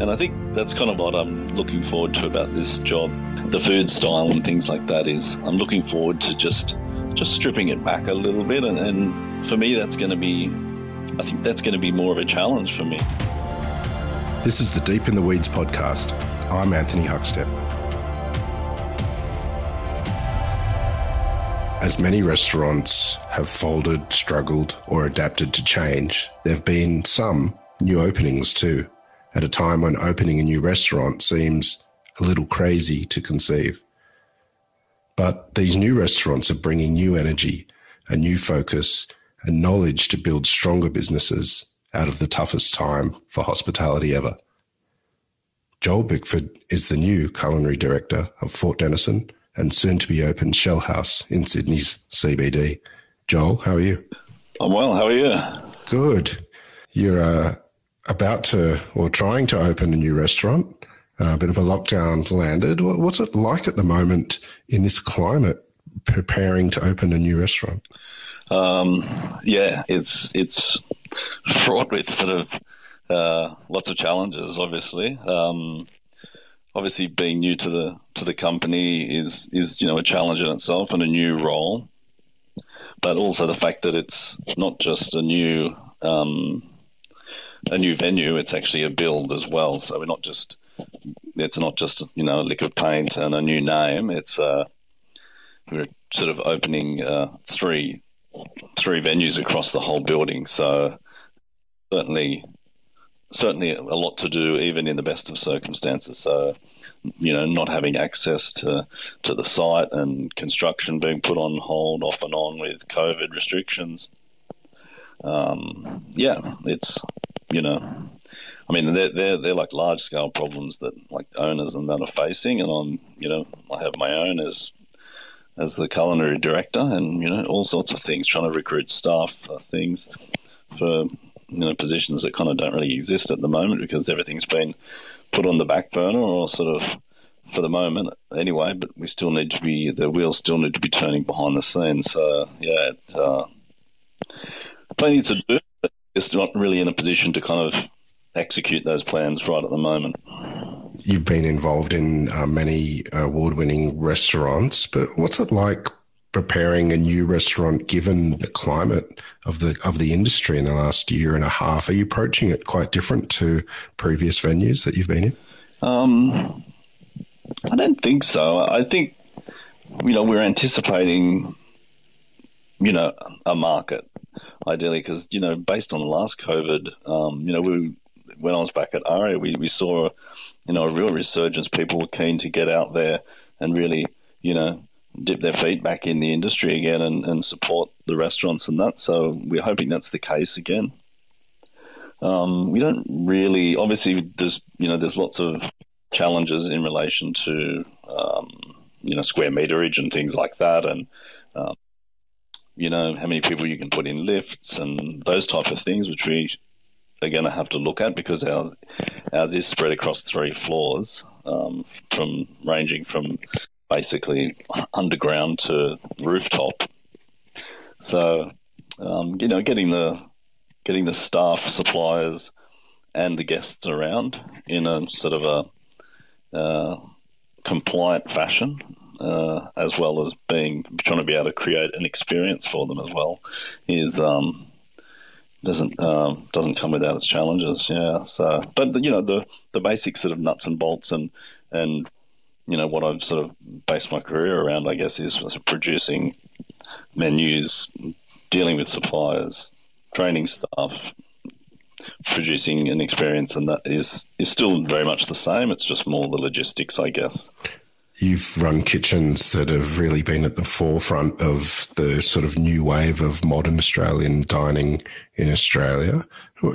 And I think that's kind of what I'm looking forward to about this job. The food style and things like that is I'm looking forward to just just stripping it back a little bit and, and for me that's to be I think that's going to be more of a challenge for me. This is the Deep in the Weeds podcast. I'm Anthony Huckstep. As many restaurants have folded, struggled, or adapted to change, there have been some new openings too, at a time when opening a new restaurant seems a little crazy to conceive. But these new restaurants are bringing new energy, a new focus, and knowledge to build stronger businesses out of the toughest time for hospitality ever. Joel Bickford is the new culinary director of Fort Denison and soon to be open Shell House in Sydney's CBD. Joel, how are you? I'm well. How are you? Good. You're uh, about to or trying to open a new restaurant. A bit of a lockdown landed. What's it like at the moment in this climate, preparing to open a new restaurant? Um, yeah, it's it's fraught with sort of uh, lots of challenges. Obviously, um, obviously being new to the to the company is is you know a challenge in itself and a new role, but also the fact that it's not just a new um, a new venue; it's actually a build as well. So we're not just it's not just you know a lick of paint and a new name. It's uh, we're sort of opening uh, three three venues across the whole building. So certainly certainly a lot to do, even in the best of circumstances. So, you know, not having access to to the site and construction being put on hold off and on with COVID restrictions. Um, yeah, it's you know, I mean, they're they're they're like large scale problems that like owners and that are facing, and I'm you know I have my own as as the culinary director, and you know all sorts of things, trying to recruit staff for things for you know positions that kind of don't really exist at the moment because everything's been put on the back burner or sort of for the moment anyway. But we still need to be the wheels still need to be turning behind the scenes. So yeah, it, uh, plenty to do. Just not really in a position to kind of execute those plans right at the moment. You've been involved in uh, many award-winning restaurants, but what's it like preparing a new restaurant given the climate of the of the industry in the last year and a half? Are you approaching it quite different to previous venues that you've been in? Um, I don't think so. I think you know we're anticipating you know a market ideally because you know based on the last COVID, um, you know we when I was back at ARIA, we, we saw you know a real resurgence. People were keen to get out there and really you know dip their feet back in the industry again and, and support the restaurants and that. So we're hoping that's the case again. Um, we don't really, obviously, there's you know there's lots of challenges in relation to um, you know square meterage and things like that, and um, you know how many people you can put in lifts and those type of things, which we are going to have to look at because our ours is spread across three floors, um, from ranging from basically underground to rooftop. So, um, you know, getting the getting the staff, suppliers, and the guests around in a sort of a uh, compliant fashion, uh, as well as being trying to be able to create an experience for them as well, is um, doesn't um, doesn't come without its challenges. Yeah. So, but you know, the the basic sort of nuts and bolts and and you know what I've sort of based my career around, I guess, is producing menus, dealing with suppliers, training staff, producing an experience, and that is is still very much the same. It's just more the logistics, I guess. You've run kitchens that have really been at the forefront of the sort of new wave of modern Australian dining in Australia.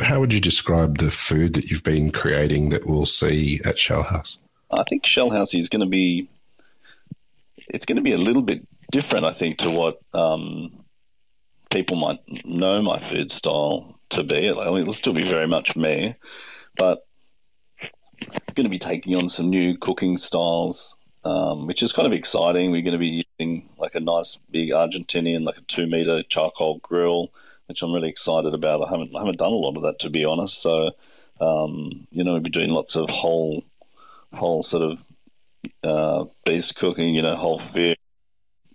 How would you describe the food that you've been creating that we'll see at Shell House? I think Shell House is going to be it's going to be a little bit different, I think, to what um, people might know my food style to be. It'll still be very much me, but I'm going to be taking on some new cooking styles, um, which is kind of exciting. We're going to be using like a nice big Argentinian, like a two meter charcoal grill, which I'm really excited about. I haven't I haven't done a lot of that to be honest, so Um, you know, we'd be doing lots of whole, whole sort of uh, beast cooking. You know, whole fish,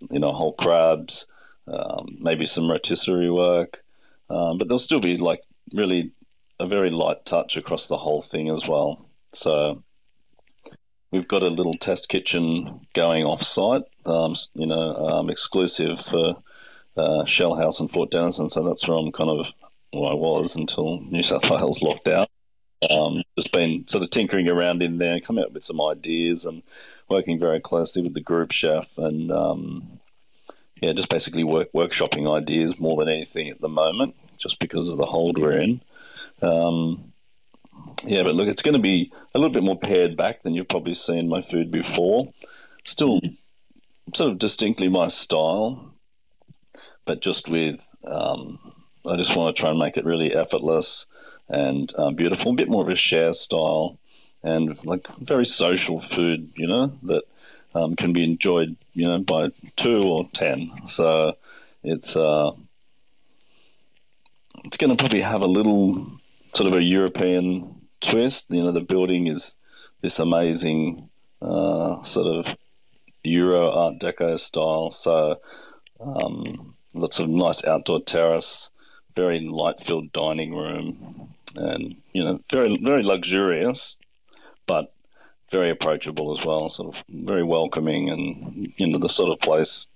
you know, whole crabs, um, maybe some rotisserie work, um, but there'll still be like really a very light touch across the whole thing as well. So we've got a little test kitchen going off site, um, you know, um, exclusive for uh, Shell House in Fort Denison. So that's where I'm kind of, I was until New South Wales locked out. Um, just been sort of tinkering around in there, coming up with some ideas and working very closely with the group chef and um, yeah, just basically work workshopping ideas more than anything at the moment, just because of the hold we're in. Um, yeah, but look, it's going to be a little bit more pared back than you've probably seen my food before. Still, sort of distinctly my style, but just with um, I just want to try and make it really effortless and um, beautiful, a bit more of a share style, and like very social food, you know, that um, can be enjoyed, you know, by two or ten. So it's uh, it's going to probably have a little sort of a European twist. You know, the building is this amazing uh, sort of Euro Art Deco style. So um, lots of nice outdoor terrace, very light-filled dining room, and you know, very very luxurious, but very approachable as well. Sort of very welcoming, and you know, the sort of place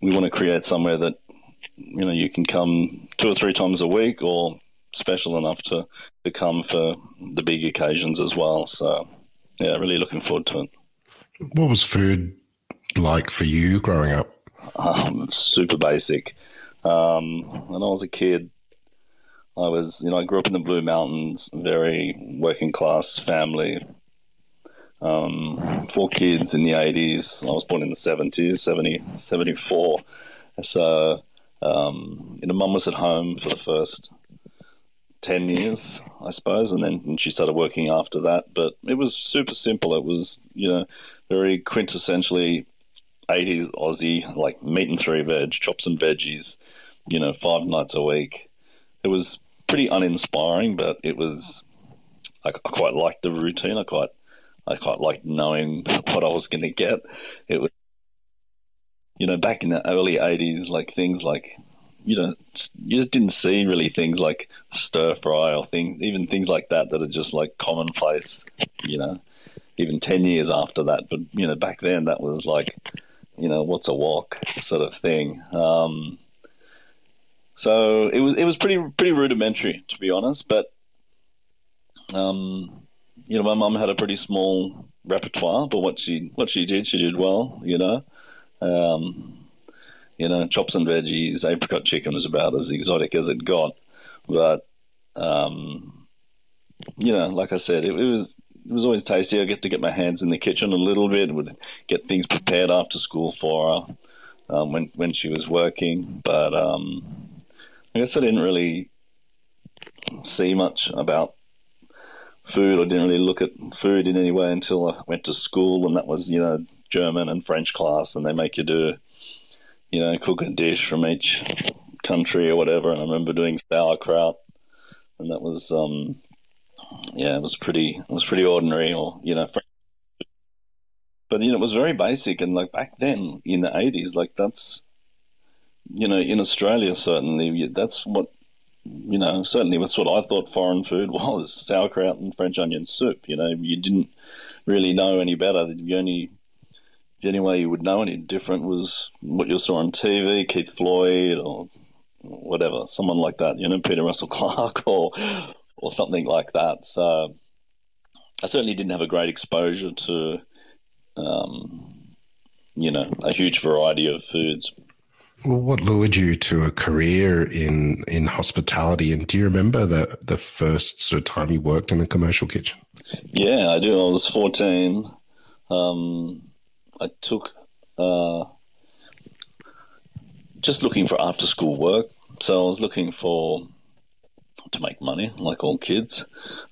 we want to create somewhere that you know you can come two or three times a week or special enough to, to come for the big occasions as well. So, yeah, really looking forward to it. What was food like for you growing up? Um, super basic. Um, when I was a kid, I was, you know, I grew up in the Blue Mountains, very working class family. Um, four kids in the 80s. I was born in the 70s, 70, 74. So, um, you know, mum was at home for the first 10 years, I suppose, and then she started working after that. But it was super simple. It was, you know, very quintessentially 80s Aussie, like meat and three veg, chops and veggies, you know, five nights a week. It was pretty uninspiring, but it was, I, I quite liked the routine. I quite, I quite liked knowing what I was going to get. It was, you know, back in the early 80s, like things like you know, you just didn't see really things like stir fry or things, even things like that that are just like commonplace, you know, even 10 years after that. But, you know, back then that was like, you know, what's a wok sort of thing. Um, so it was, it was pretty, pretty rudimentary to be honest, but, um, you know, my mum had a pretty small repertoire, but what she, what she did, she did well, you know, um, you know, chops and veggies, apricot chicken was about as exotic as it got. But, um, you know, like I said, it, it, was it was always tasty. I get to get my hands in the kitchen a little bit, would get things prepared after school for her um, when when she was working. But um, I guess I didn't really see much about food. I didn't really look at food in any way until I went to school, and that was you know German and French class, and they make you do you know, cook a dish from each country or whatever. And I remember doing sauerkraut, and that was, um, yeah, it was pretty, it was pretty ordinary, or you know, but you know, it was very basic. And like back then in the eighties, like that's, you know, in Australia certainly, that's what. You know, certainly that's what I thought foreign food was sauerkraut and French onion soup. You know, you didn't really know any better. You only the only way you would know any different was what you saw on TV, Keith Floyd or whatever, someone like that, you know, Peter Russell Clarke or or something like that. So I certainly didn't have a great exposure to, um, you know, a huge variety of foods. Well, what lured you to a career in in hospitality? And do you remember the the first sort of time you worked in a commercial kitchen? Yeah, I do. I was fourteen. Um, I took uh, just looking for after school work. So I was looking for to make money, like all kids.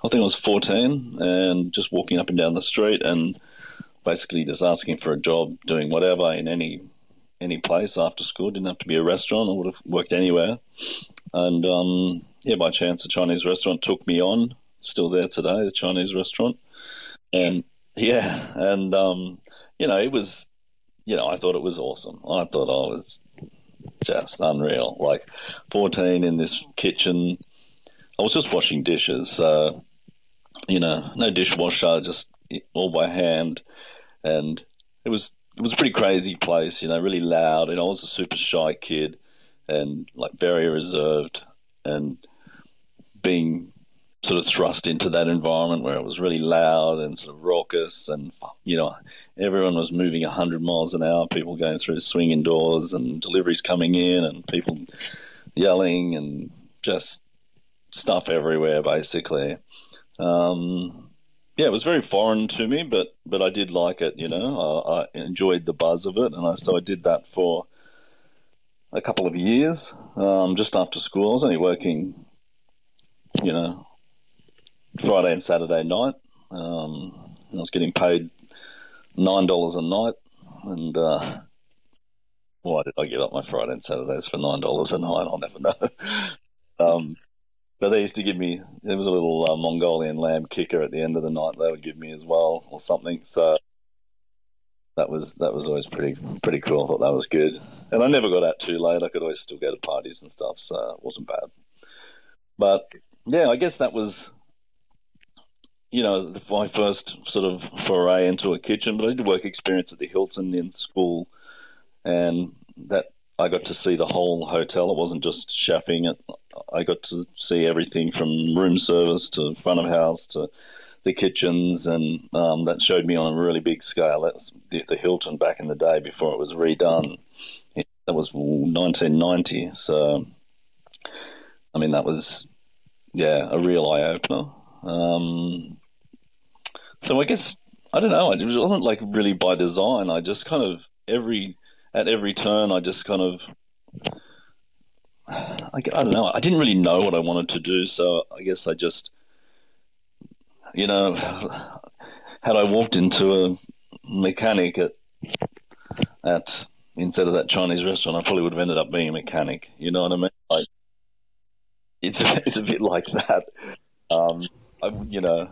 I think I was 14 and just walking up and down the street and basically just asking for a job, doing whatever in any any place after school. Didn't have to be a restaurant. I would have worked anywhere. And um, yeah, by chance, a Chinese restaurant took me on. still there today, the Chinese restaurant. And yeah, and um, you know, it was, you know, I thought it was awesome. I thought I was just unreal. Like 14 in this kitchen. I was just washing dishes, so you know, no dishwasher, just all by hand, and it was it was a pretty crazy place. You know, really loud. And I was a super shy kid, and like very reserved, and being sort of thrust into that environment where it was really loud and sort of raucous and you know everyone was moving 100 miles an hour people going through swinging doors and deliveries coming in and people yelling and just stuff everywhere basically. Um, yeah it was very foreign to me but but I did like it you know. I, I enjoyed the buzz of it and I, so I did that for a couple of years um, just after school. I was only working you know Friday and Saturday night. Um, I was getting paid nine dollars a night, and uh, why did I give up my Friday and Saturdays for nine dollars a night? I'll never know. um, but they used to give me there was a little uh, Mongolian lamb kicker at the end of the night they would give me as well, or something. So that was that was always pretty pretty cool. I thought that was good, and I never got out too late. I could always still go to parties and stuff, so it wasn't bad. But yeah, I guess that was you know, my first sort of foray into a kitchen, but I did work experience at the Hilton in school, and that I got to see the whole hotel. It wasn't just chefing it. I got to see everything from room service to front of house to the kitchens, and um, that showed me on a really big scale. That the, the Hilton back in the day before it was redone. That was 1990. So, I mean, that was yeah a real eye opener. Um, so I guess I don't know. It wasn't like really by design. I just kind of every at every turn, I just kind of I, I don't know. I didn't really know what I wanted to do, so I guess I just you know had I walked into a mechanic at at instead of that Chinese restaurant, I probably would have ended up being a mechanic. You know what I mean? Like it's it's a bit like that. Um, I, you know,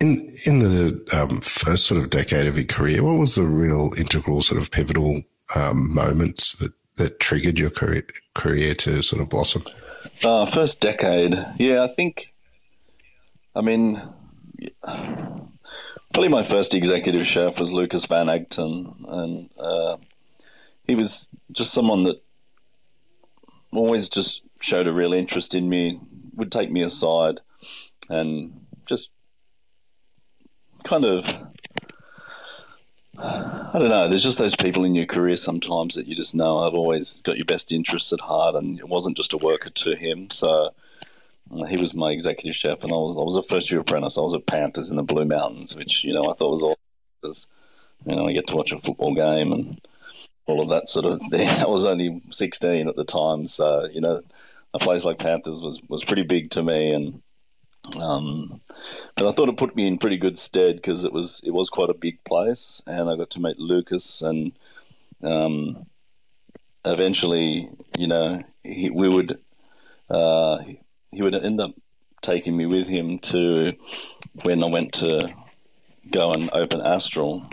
in in the um, first sort of decade of your career, what was the real integral sort of pivotal um, moments that that triggered your career career to sort of blossom? Uh, first decade, yeah, I think. I mean, probably my first executive chef was Lucas Van Agten, and uh, he was just someone that always just showed a real interest in me, would take me aside, and just kind of I don't know. There's just those people in your career sometimes that you just know I've always got your best interests at heart, and it wasn't just a worker to him. So uh, he was my executive chef, and I was I was a first year apprentice. I was at Panthers in the Blue Mountains, which you know I thought was all. You know, I get to watch a football game and all of that sort of thing. I was only 16 at the time, so you know, a place like Panthers was was pretty big to me, and um, but I thought it put me in pretty good stead because it was it was quite a big place, and I got to meet Lucas, and um, eventually, you know, he, we would uh, he would end up taking me with him to when I went to go and open Astral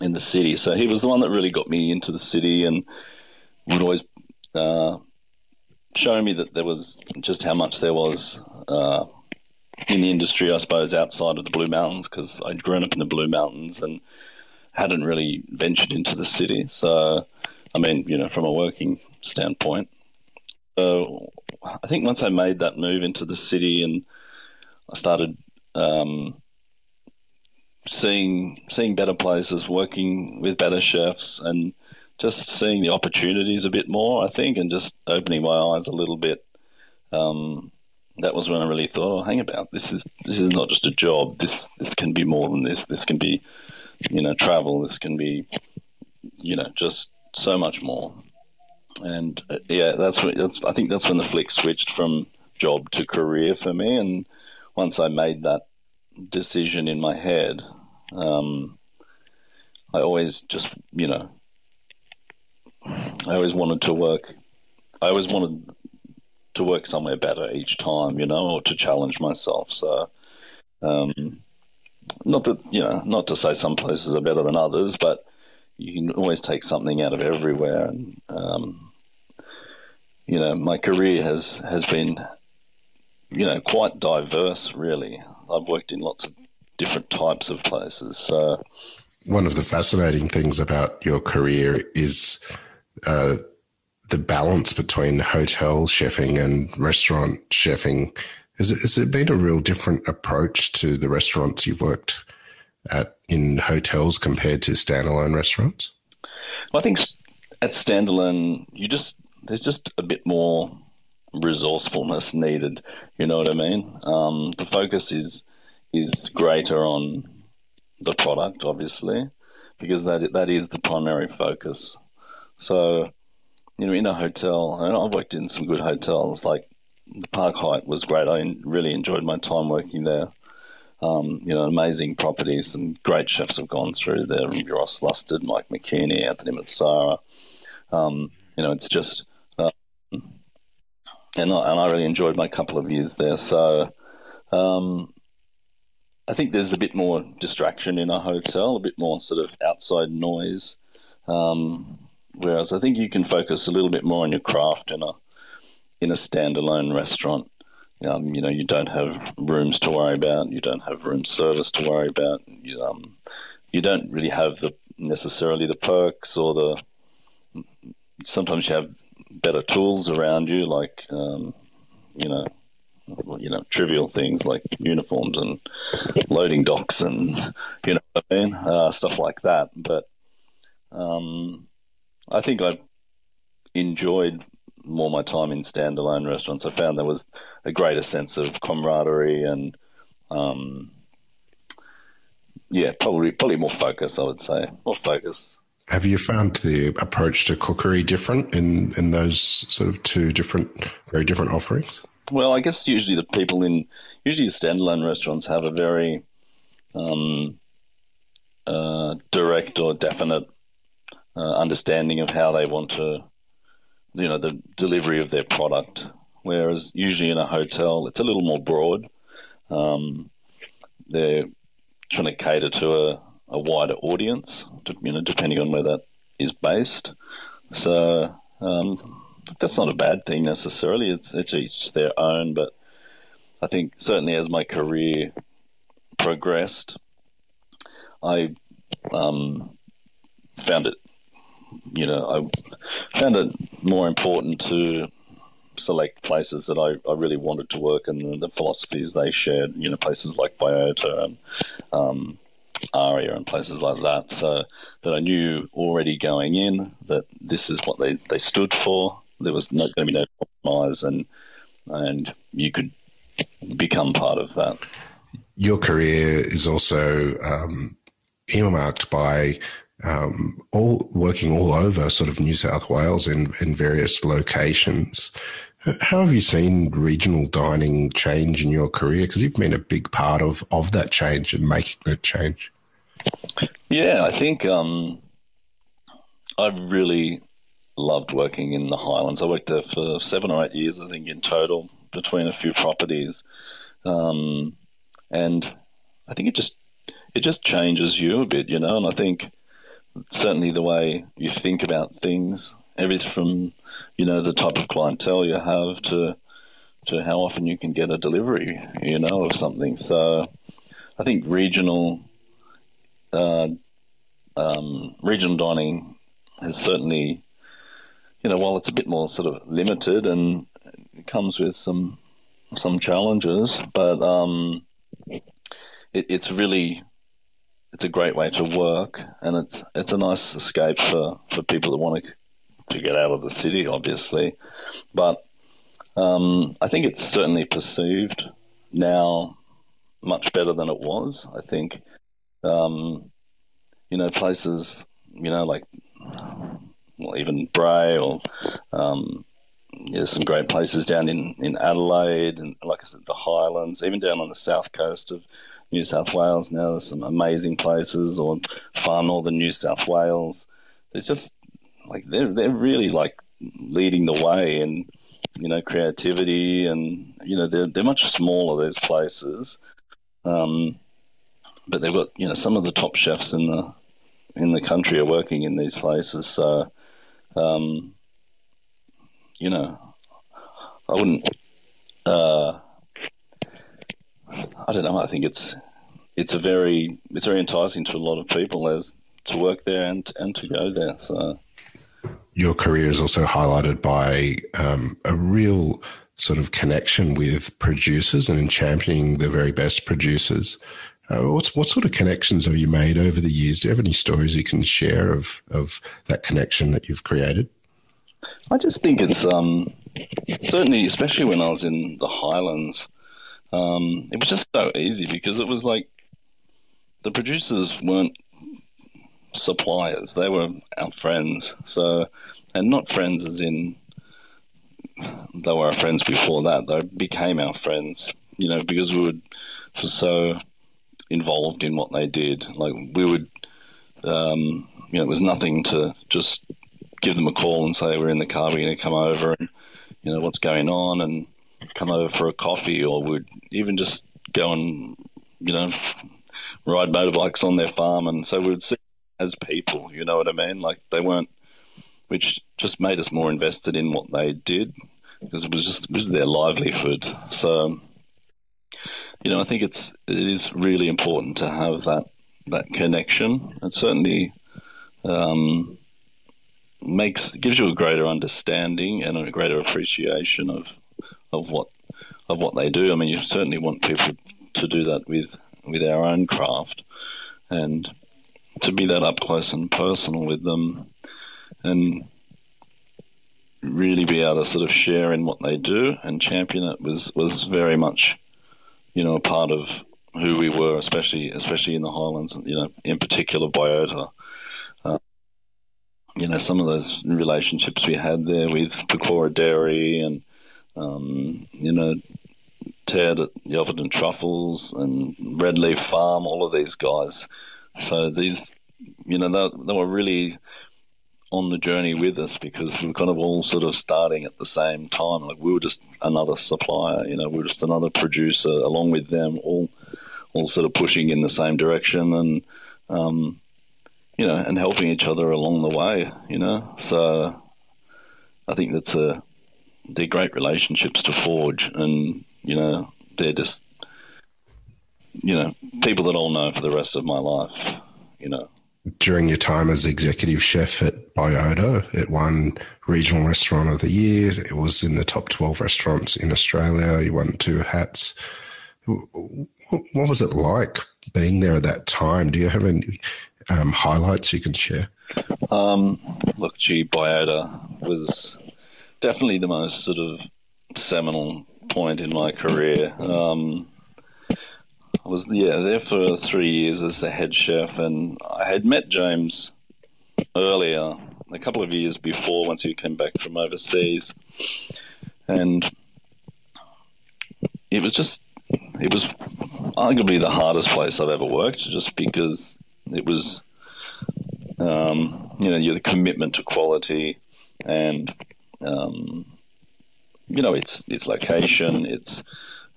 in the city. So he was the one that really got me into the city, and would always uh, show me that there was just how much there was. Uh, in the industry, I suppose, outside of the Blue Mountains because I'd grown up in the Blue Mountains and hadn't really ventured into the city. So, I mean, you know, from a working standpoint. So, I think once I made that move into the city and I started um, seeing seeing better places, working with better chefs, and just seeing the opportunities a bit more, I think, and just opening my eyes a little bit. Um, that was when I really thought, oh, hang about this is this is not just a job. This this can be more than this. This can be, you know, travel. This can be, you know, just so much more. And uh, yeah, that's what that's, I think that's when the flick switched from job to career for me. And once I made that decision in my head, um, I always just you know, I always wanted to work. I always wanted to work somewhere better each time, you know, or to challenge myself. So Um, not that you know, not to say some places are better than others, but you can always take something out of everywhere. And um, you know, my career has has been you know quite diverse. Really, I've worked in lots of different types of places. So, one of the fascinating things about your career is. Uh, the balance between hotel chefing and restaurant chefing has it, has it been a real different approach to the restaurants you've worked at in hotels compared to standalone restaurants? Well, I think at standalone, you just there's just a bit more resourcefulness needed. You know what I mean? Um, the focus is is greater on the product, obviously, because that that is the primary focus. So, you know, in a hotel, and I've worked in some good hotels, like the Park Hyatt was great. I really enjoyed my time working there. Um, you know, amazing properties. Some great chefs have gone through there. Ross Lusted, Mike McKinney, Anthony Musarra. Um, you know, it's just, uh, and, I, and I really enjoyed my couple of years there. So, um, I think there's a bit more distraction in a hotel, a bit more sort of outside noise. Um, whereas I think you can focus a little bit more on your craft in a in a standalone restaurant. Um, you know, you don't have rooms to worry about. You don't have room service to worry about. You, um, you don't really have the necessarily the perks or the. Sometimes you have better tools around you, like um, you know, you know, trivial things like uniforms and loading docks and you know I mean, uh, stuff like that. But um, I think I've enjoyed more my time in standalone restaurants, I found there was a greater sense of camaraderie and, um, yeah, probably probably more focus. I would say more focus. Have you found the approach to cookery different in in those sort of two different, very different offerings? Well, I guess usually the people in usually standalone restaurants have a very um, uh, direct or definite uh, understanding of how they want to you know the delivery of their product. Whereas usually in a hotel, it's a little more broad. Um, they're trying to cater to a, a wider audience, you know, depending on where that is based. So um, that's not a bad thing necessarily. It's it's each their own, but I think certainly as my career progressed, I um, found it you know, I found it more important to select places that I, I really wanted to work and the, philosophies they shared, you know, places like Biota and um, Aria and places like that. So that I knew already going in that this is what they, they stood for. There was not going to be no compromise and, and you could become part of that. Your career is also um, earmarked by um, all working all over sort of New South Wales in, in various locations. How have you seen regional dining change in your career? Because you've been a big part of, of that change and making that change. Yeah, I think um, I've really loved working in the Highlands. I worked there for seven or eight years, I think, in total between a few properties, um, and I think it just it just changes you a bit, you know. And I think certainly the way you think about things, everything from you know the type of clientele you have to to how often you can get a delivery, you know, of something. So I think regional uh, um, regional dining has certainly, you know, while it's a bit more sort of limited and it comes with some some challenges, but um, it, it's really it's a great way to work, and it's it's a nice escape for, for people that want to to get out of the city, obviously. But um, I think it's certainly perceived now much better than it was. I think, um, you know, places, you know, like well, even Brae or um, there's some great places down in, in Adelaide and, like I said, the Highlands, even down on the south coast of New South Wales now. There's some amazing places, or far northern New South Wales. There's just like they're they're really like leading the way in you know creativity, and you know they're they're much smaller those places, Um, but they've got you know some of the top chefs in the in the country are working in these places. So, um, you know, I wouldn't. Uh, I don't know. I think it's it's a very it's very enticing to a lot of people as to work there and and to go there. So your career is also highlighted by um, a real sort of connection with producers and in championing the very best producers. Uh, what's, what sort of connections have you made over the years? Do you have any stories you can share of, of that connection that you've created? I just think it's um, certainly, especially when I was in the Highlands, um, it was just so easy because it was like the producers weren't suppliers; they were our friends. So, and not friends as in they were our friends before that. They became our friends, you know, because we would were so involved in what they did. Like we would, um, you know, it was nothing to just give them a call and say we're in the car, we're going to come over and you know what's going on and come over for a coffee, or would even just go and you know ride motorbikes on their farm, and so we would see as people. You know what I mean? Like they weren't, which just made us more invested in what they did because it was just it was their livelihood. So you know, I think it's it is really important to have that that connection. It certainly um, makes gives you a greater understanding and a greater appreciation of of what of what they do. I mean, you certainly want people to do that with with our own craft and to be that up close and personal with them and really be able to sort of share in what they do and champion it was was very much you know, a part of who we were, especially especially in the Highlands, you know, in particular Biota. Uh, you know, some of those relationships we had there with Pecora Dairy and, um, you know, Ted at Yelverton Truffles and Red Leaf Farm, all of these guys. So these, you know, they, they were really on the journey with us because we were kind of all sort of starting at the same time. Like we were just another supplier, you know, we were just another producer along with them, all all sort of pushing in the same direction and um, you know, and helping each other along the way, you know. So I think that's a they're great relationships to forge and, you know, they're just you know, people that I'll know for the rest of my life, you know during your time as executive chef at Biota, it won Regional Restaurant of the Year. It was in the top 12 restaurants in Australia. You won two hats. What was it like being there at that time? Do you have any um, highlights you can share? Um, look, gee, Biota was definitely the most sort of seminal point in my career. Um, I was yeah there for three years as the head chef, and I had met James earlier, a couple of years before, once he came back from overseas, and it was just it was arguably the hardest place I've ever worked, just because it was um, you know the commitment to quality and um, you know its its location, its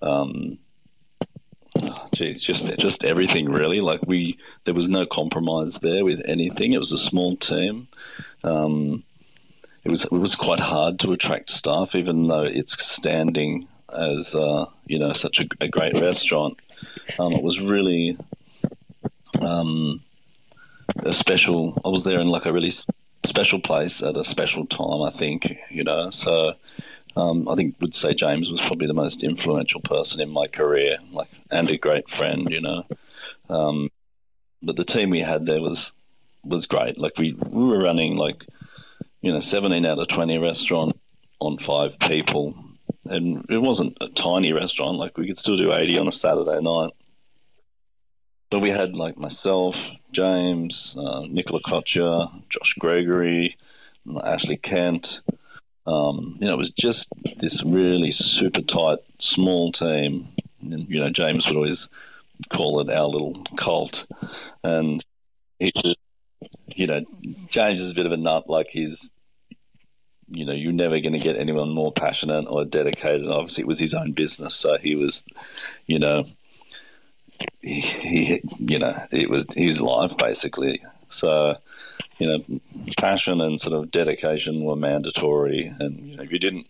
um, just just everything really. Like we, there was no compromise there with anything. It was a small team. Um, it was it was quite hard to attract staff, even though it's standing as uh, you know such a, a great restaurant. Um, it was really um, a special. I was there in like a really special place at a special time. I think you know so. Um, I think would say James was probably the most influential person in my career, like and a great friend, you know. Um, but the team we had there was was great. Like we we were running like you know seventeen out of twenty restaurant on five people, and it wasn't a tiny restaurant. Like we could still do eighty on a Saturday night. But we had like myself, James, uh, Nicola Coccia, Josh Gregory, Ashley Kent. Um, you know, it was just this really super tight, small team. And, you know, James would always call it our little cult. And he you know, James is a bit of a nut. Like he's, you know, you're never going to get anyone more passionate or dedicated. Obviously, it was his own business, so he was, you know, he, he, you know, it was his life basically. So, you know, passion and sort of dedication were mandatory, and you know, if you didn't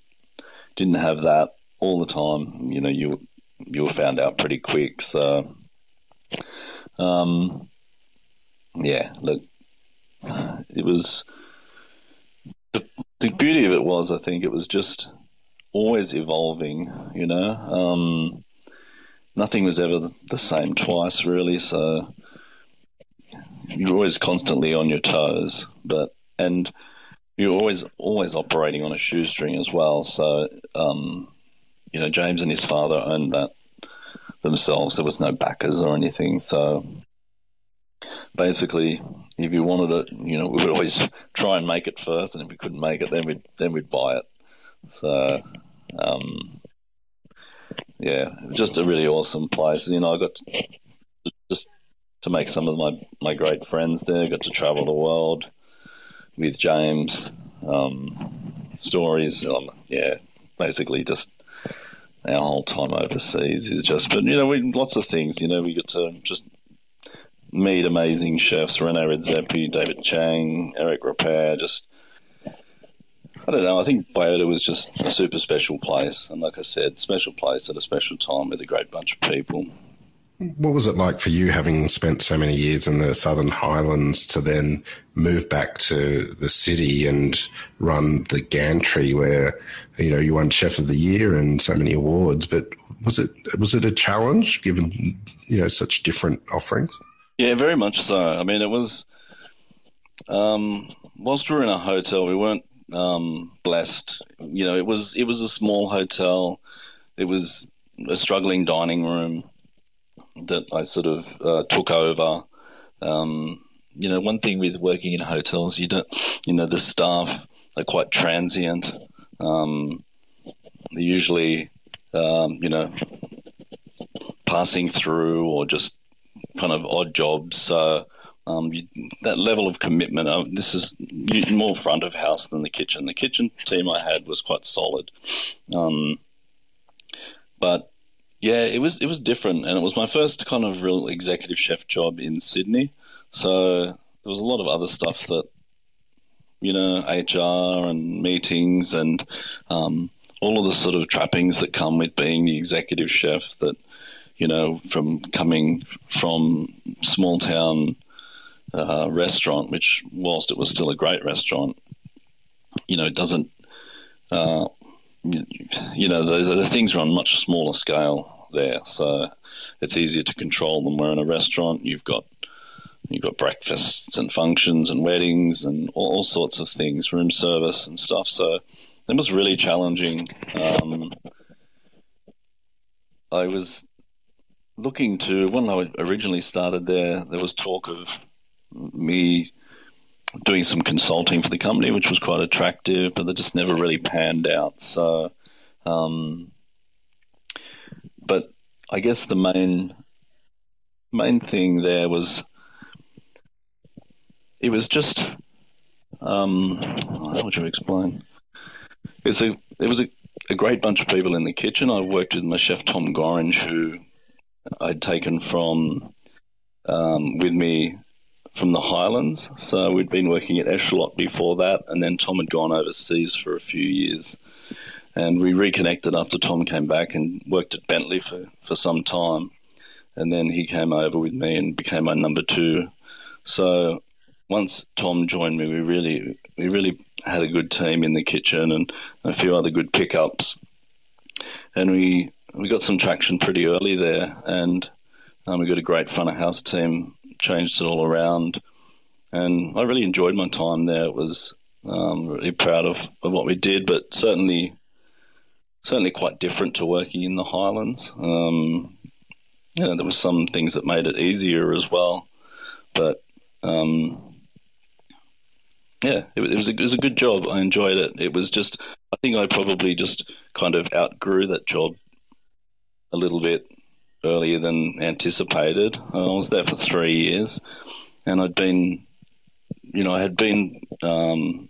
didn't have that all the time, you know, you you were found out pretty quick. So, um, yeah, look, it was the, the beauty of it was, I think, it was just always evolving. You know, um, nothing was ever the same twice, really. So you're always constantly on your toes, but and you're always always operating on a shoestring as well. So um, you know, James and his father owned that themselves. There was no backers or anything. So basically, if you wanted it, you know, we would always try and make it first, and if we couldn't make it, then we'd then we'd buy it. So, um, yeah, just a really awesome place. You know, I got to, just to make some of my my great friends there. Got to travel the world with James. Um, stories, um, yeah, basically just our whole time overseas is just, but you know, we lots of things. You know, we got to just meet amazing chefs: Rene Redzepi, David Chang, Eric Ripert. Just, I don't know. I think Biota was just a super special place, and like I said, special place at a special time with a great bunch of people. What was it like for you, having spent so many years in the Southern Highlands, to then move back to the city and run the gantry, where you know you won Chef of the Year and so many awards? But was it was it a challenge given you know such different offerings? Yeah, very much so. I mean, it was. Um, whilst we were in a hotel, we weren't um, blessed. You know, it was it was a small hotel. It was a struggling dining room that I sort of uh, took over. Um, you know, one thing with working in hotels, you don't, you know, the staff are quite transient. Um, they're usually, um, you know, passing through or just kind of odd jobs. So um, you, that level of commitment, uh, this is more front of house than the kitchen. The kitchen team I had was quite solid. Um, but yeah, it was it was different, and it was my first kind of real executive chef job in Sydney. So there was a lot of other stuff that you know HR and meetings and um, all of the sort of trappings that come with being the executive chef. That you know, from coming from small town uh, restaurant, which whilst it was still a great restaurant, you know, it doesn't. Uh, you know, the, the things are on much smaller scale there, so it's easier to control them. Where in a restaurant, you've got you've got breakfasts and functions and weddings and all, all sorts of things, room service and stuff. So it was really challenging. Um, I was looking to when I originally started there. There was talk of me doing some consulting for the company, which was quite attractive, but that just never really panned out. So, um, but I guess the main main thing there was it was just um, how would you explain? It's a it was a, a great bunch of people in the kitchen. I worked with my chef Tom Gorringe, who I'd taken from um, with me from the Highlands. So we'd been working at Eschalot before that, and then Tom had gone overseas for a few years. And we reconnected after Tom came back and worked at Bentley for, for some time. And then he came over with me and became my number two. So once Tom joined me, we really we really had a good team in the kitchen and a few other good pickups. And we we got some traction pretty early there, and um, we got a great front of house team changed it all around. And I really enjoyed my time there. It was um, really proud of, of what we did, but certainly certainly quite different to working in the Highlands. Um, you know, there were some things that made it easier as well, but um, yeah, it, it, was a, it was a good job. I enjoyed it. It was just, I think I probably just kind of outgrew that job a little bit earlier than anticipated. I was there for three years, and I'd been, you know, I had been um,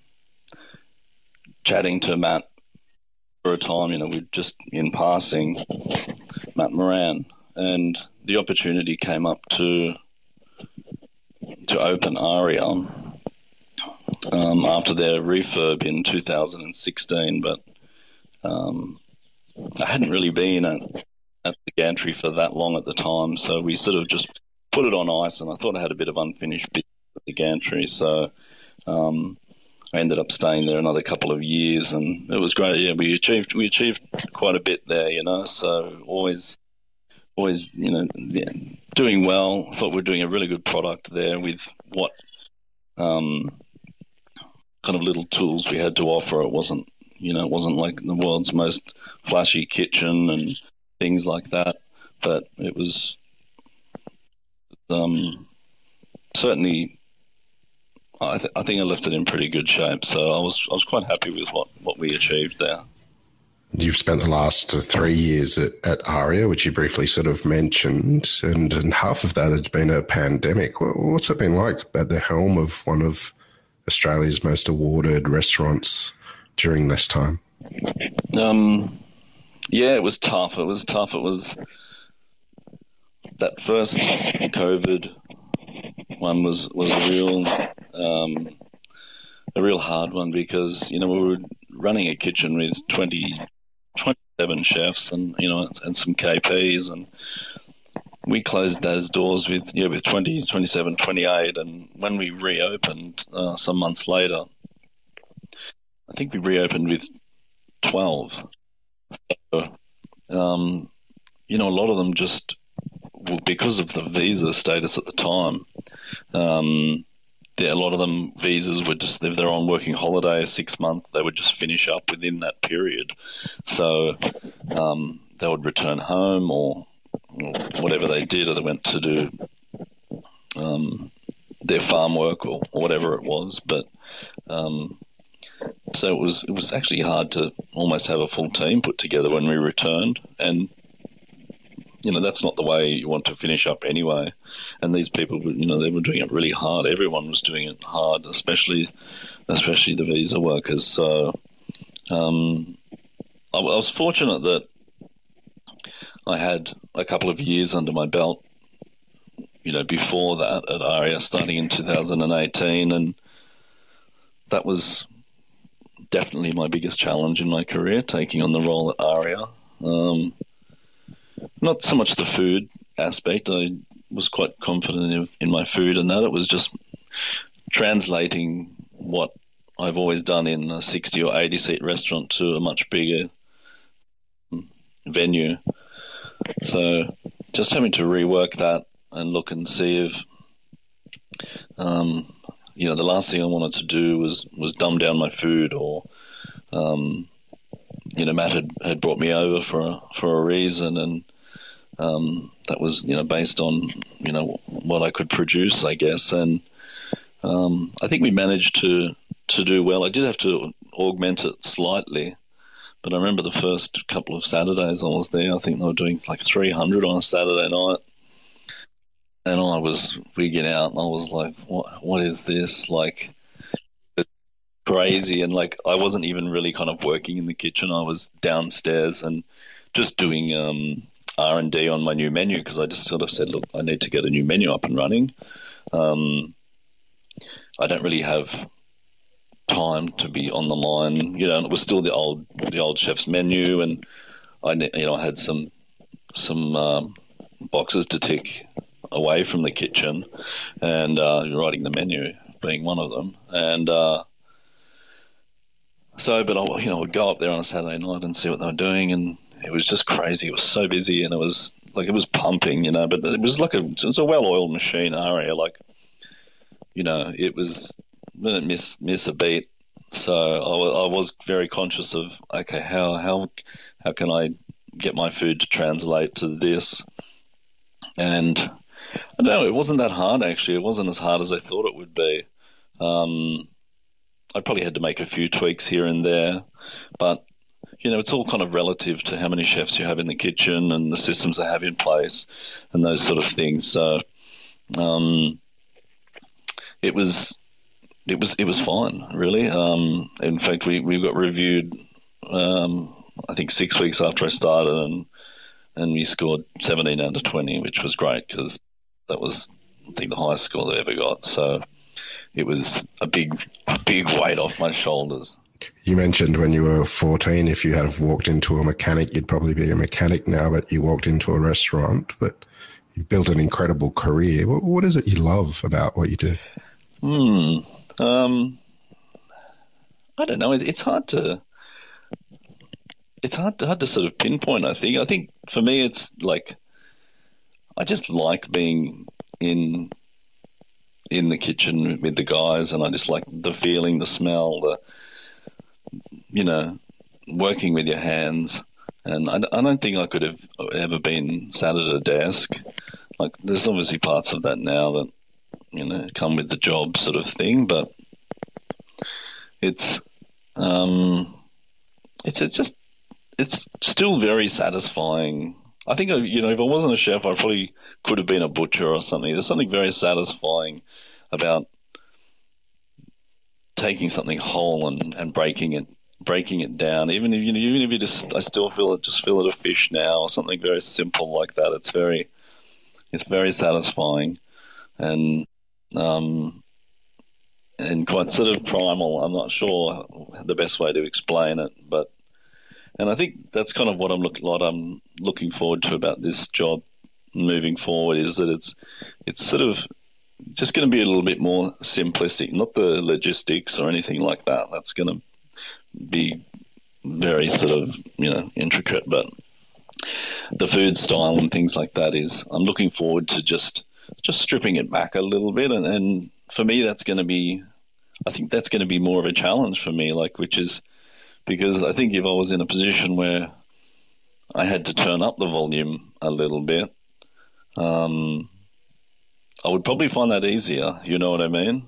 chatting to Matt for a time. You know, we just in passing, Matt Moran, and the opportunity came up to to open Aria um, after their refurb in 2016, but um, I hadn't really been at, at the gantry for that long at the time, so we sort of just put it on ice, and I thought I had a bit of unfinished bit at the gantry, so um, I ended up staying there another couple of years, and it was great. Yeah, we achieved we achieved quite a bit there, you know. So always, always, you know, yeah, doing well. I thought we are doing a really good product there with what um, kind of little tools we had to offer. It wasn't, you know, it wasn't like the world's most flashy kitchen and things like that, but it was um, certainly I, th- I think I left it in pretty good shape. So I was I was quite happy with what, what we achieved there. You've spent the last three years at, at ARIA, which you briefly sort of mentioned, and, and half of that has been a pandemic. What's it been like at the helm of one of Australia's most awarded restaurants during this time? Um, yeah, it was tough. It was tough. It was that first COVID one was was a real um, a real hard one because you know we were running a kitchen with 20, 27 chefs and you know and some KPs and we closed those doors with yeah with 20 27 28 and when we reopened uh, some months later I think we reopened with 12 so, um, you know a lot of them just because of the visa status at the time, um, a lot of them visas would just if they're on working holiday a six month, they would just finish up within that period. So um, they would return home or, or, whatever they did, or they went to do um, their farm work or, or, whatever it was. But um, so it was it was actually hard to almost have a full team put together when we returned, and you know that's not the way you want to finish up anyway. And these people, you know, they were doing it really hard. Everyone was doing it hard, especially especially the visa workers. So um, I, I was fortunate that I had a couple of years under my belt. You know, before that at ARIA, starting in 2018, and that was definitely my biggest challenge in my career, taking on the role at ARIA. Um, not so much the food aspect. I was quite confident in, my food and that. It was just translating what I've always done in a 60 or 80 seat restaurant to a much bigger venue. So just having to rework that and look and see if, um, you know, the last thing I wanted to do was, was dumb down my food or, um, you know, Matt had, had brought me over for a, for a reason and um, that was you know based on you know what I could produce, I guess, and um, I think we managed to to do well. I did have to augment it slightly, but I remember the first couple of Saturdays I was there. I think they were doing like 300 on a Saturday night, and I was wigging out, and I was like, "What? What is this?" Like crazy, and like I wasn't even really kind of working in the kitchen. I was downstairs and just doing um, R and D on my new menu because I just sort of said, look, I need to get a new menu up and running. Um, I don't really have time to be on the line. You know, And it was still the old the old chef's menu, and I you know I had some some um, boxes to tick away from the kitchen, and uh, writing the menu being one of them, and. Uh, so, but I, you know, would go up there on a Saturday night and see what they were doing, and it was just crazy. It was so busy, and it was like it was pumping, you know. But it was like a it was a well-oiled machine area. Like, you know, it was didn't miss miss a beat. So I, I was very conscious of okay, how how how can I get my food to translate to this? And I don't know, it wasn't that hard actually. It wasn't as hard as I thought it would be. Um, I probably had to make a few tweaks here and there, but you know, it's all kind of relative to how many chefs you have in the kitchen and the systems they have in place and those sort of things. So, um, it was, it was, it was fine, really. Um, in fact, we, we got reviewed, um, I think six weeks after I started and and we scored 17 out of 20, which was great because that was, I think, the highest score they ever got. So it was a big, a big weight off my shoulders. You mentioned when you were 14, if you had walked into a mechanic, you'd probably be a mechanic now, but you walked into a restaurant. But you've built an incredible career. What, what is it you love about what you do? Hmm. Um, I don't know. It, it's hard to. It's hard to, hard to sort of pinpoint. I think. I think for me, it's like. I just like being in in the kitchen with the guys, and I just like the feeling, the smell, the you know, working with your hands. And I, I don't think I could have ever been sat at a desk. Like, there's obviously parts of that now that you know come with the job, sort of thing. But it's um, it's just it's still very satisfying. I think you know if I wasn't a chef, I probably could have been a butcher or something. There's something very satisfying about taking something whole and, and breaking it breaking it down. Even if you know, even if you just I still fillet just fillet a fish now or something very simple like that. It's very it's very satisfying and um and quite sort of primal. I'm not sure the best way to explain it, but and I think that's kind of what I'm look what I'm looking forward to about this job moving forward is that it's it's sort of just going to be a little bit more simplistic, not the logistics or anything like that. That's going to be very sort of you know intricate, but the food style and things like that is I'm looking forward to just just stripping it back a little bit, and, and for me that's going to be I think that's going to be more of a challenge for me, like which is because I think if I was in a position where I had to turn up the volume a little bit, um, I would probably find that easier. You know what I mean?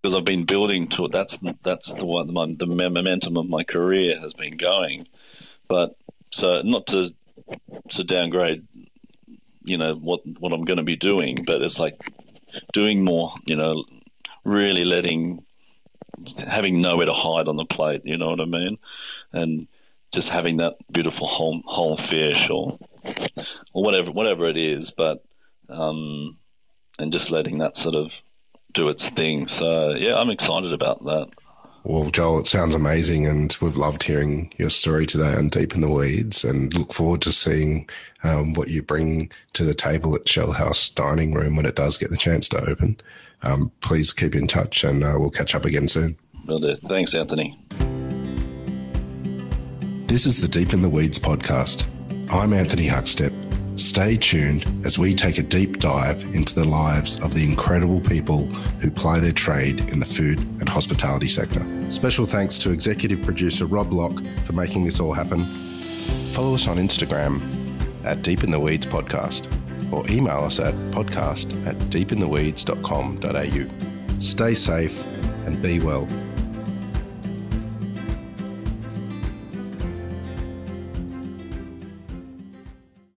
Because I've been building to it. That's that's the one the, the momentum of my career has been going. But so not to to downgrade, you know what what I'm going to be doing, but it's like doing more. You know, really letting having nowhere to hide on the plate. You know what I mean? And just having that beautiful whole whole fish or or whatever whatever it is, but um, and just letting that sort of do its thing. So yeah, I'm excited about that. Well, Joel, it sounds amazing, and we've loved hearing your story today on Deep in the Weeds, and look forward to seeing um, what you bring to the table at Shell House Dining Room when it does get the chance to open. Um, please keep in touch, and uh, we'll catch up again soon. Will do. Thanks, Anthony. This is the Deep in the Weeds podcast. I'm Anthony Huckstep Stay tuned as we take a deep dive into the lives of the incredible people who ply their trade in the food and hospitality sector. Special thanks to executive producer Rob Locke for making this all happen. Follow us on Instagram at Deep in the Weeds Podcast or email us at podcast at deepintheweeds.com.au. Stay safe and be well.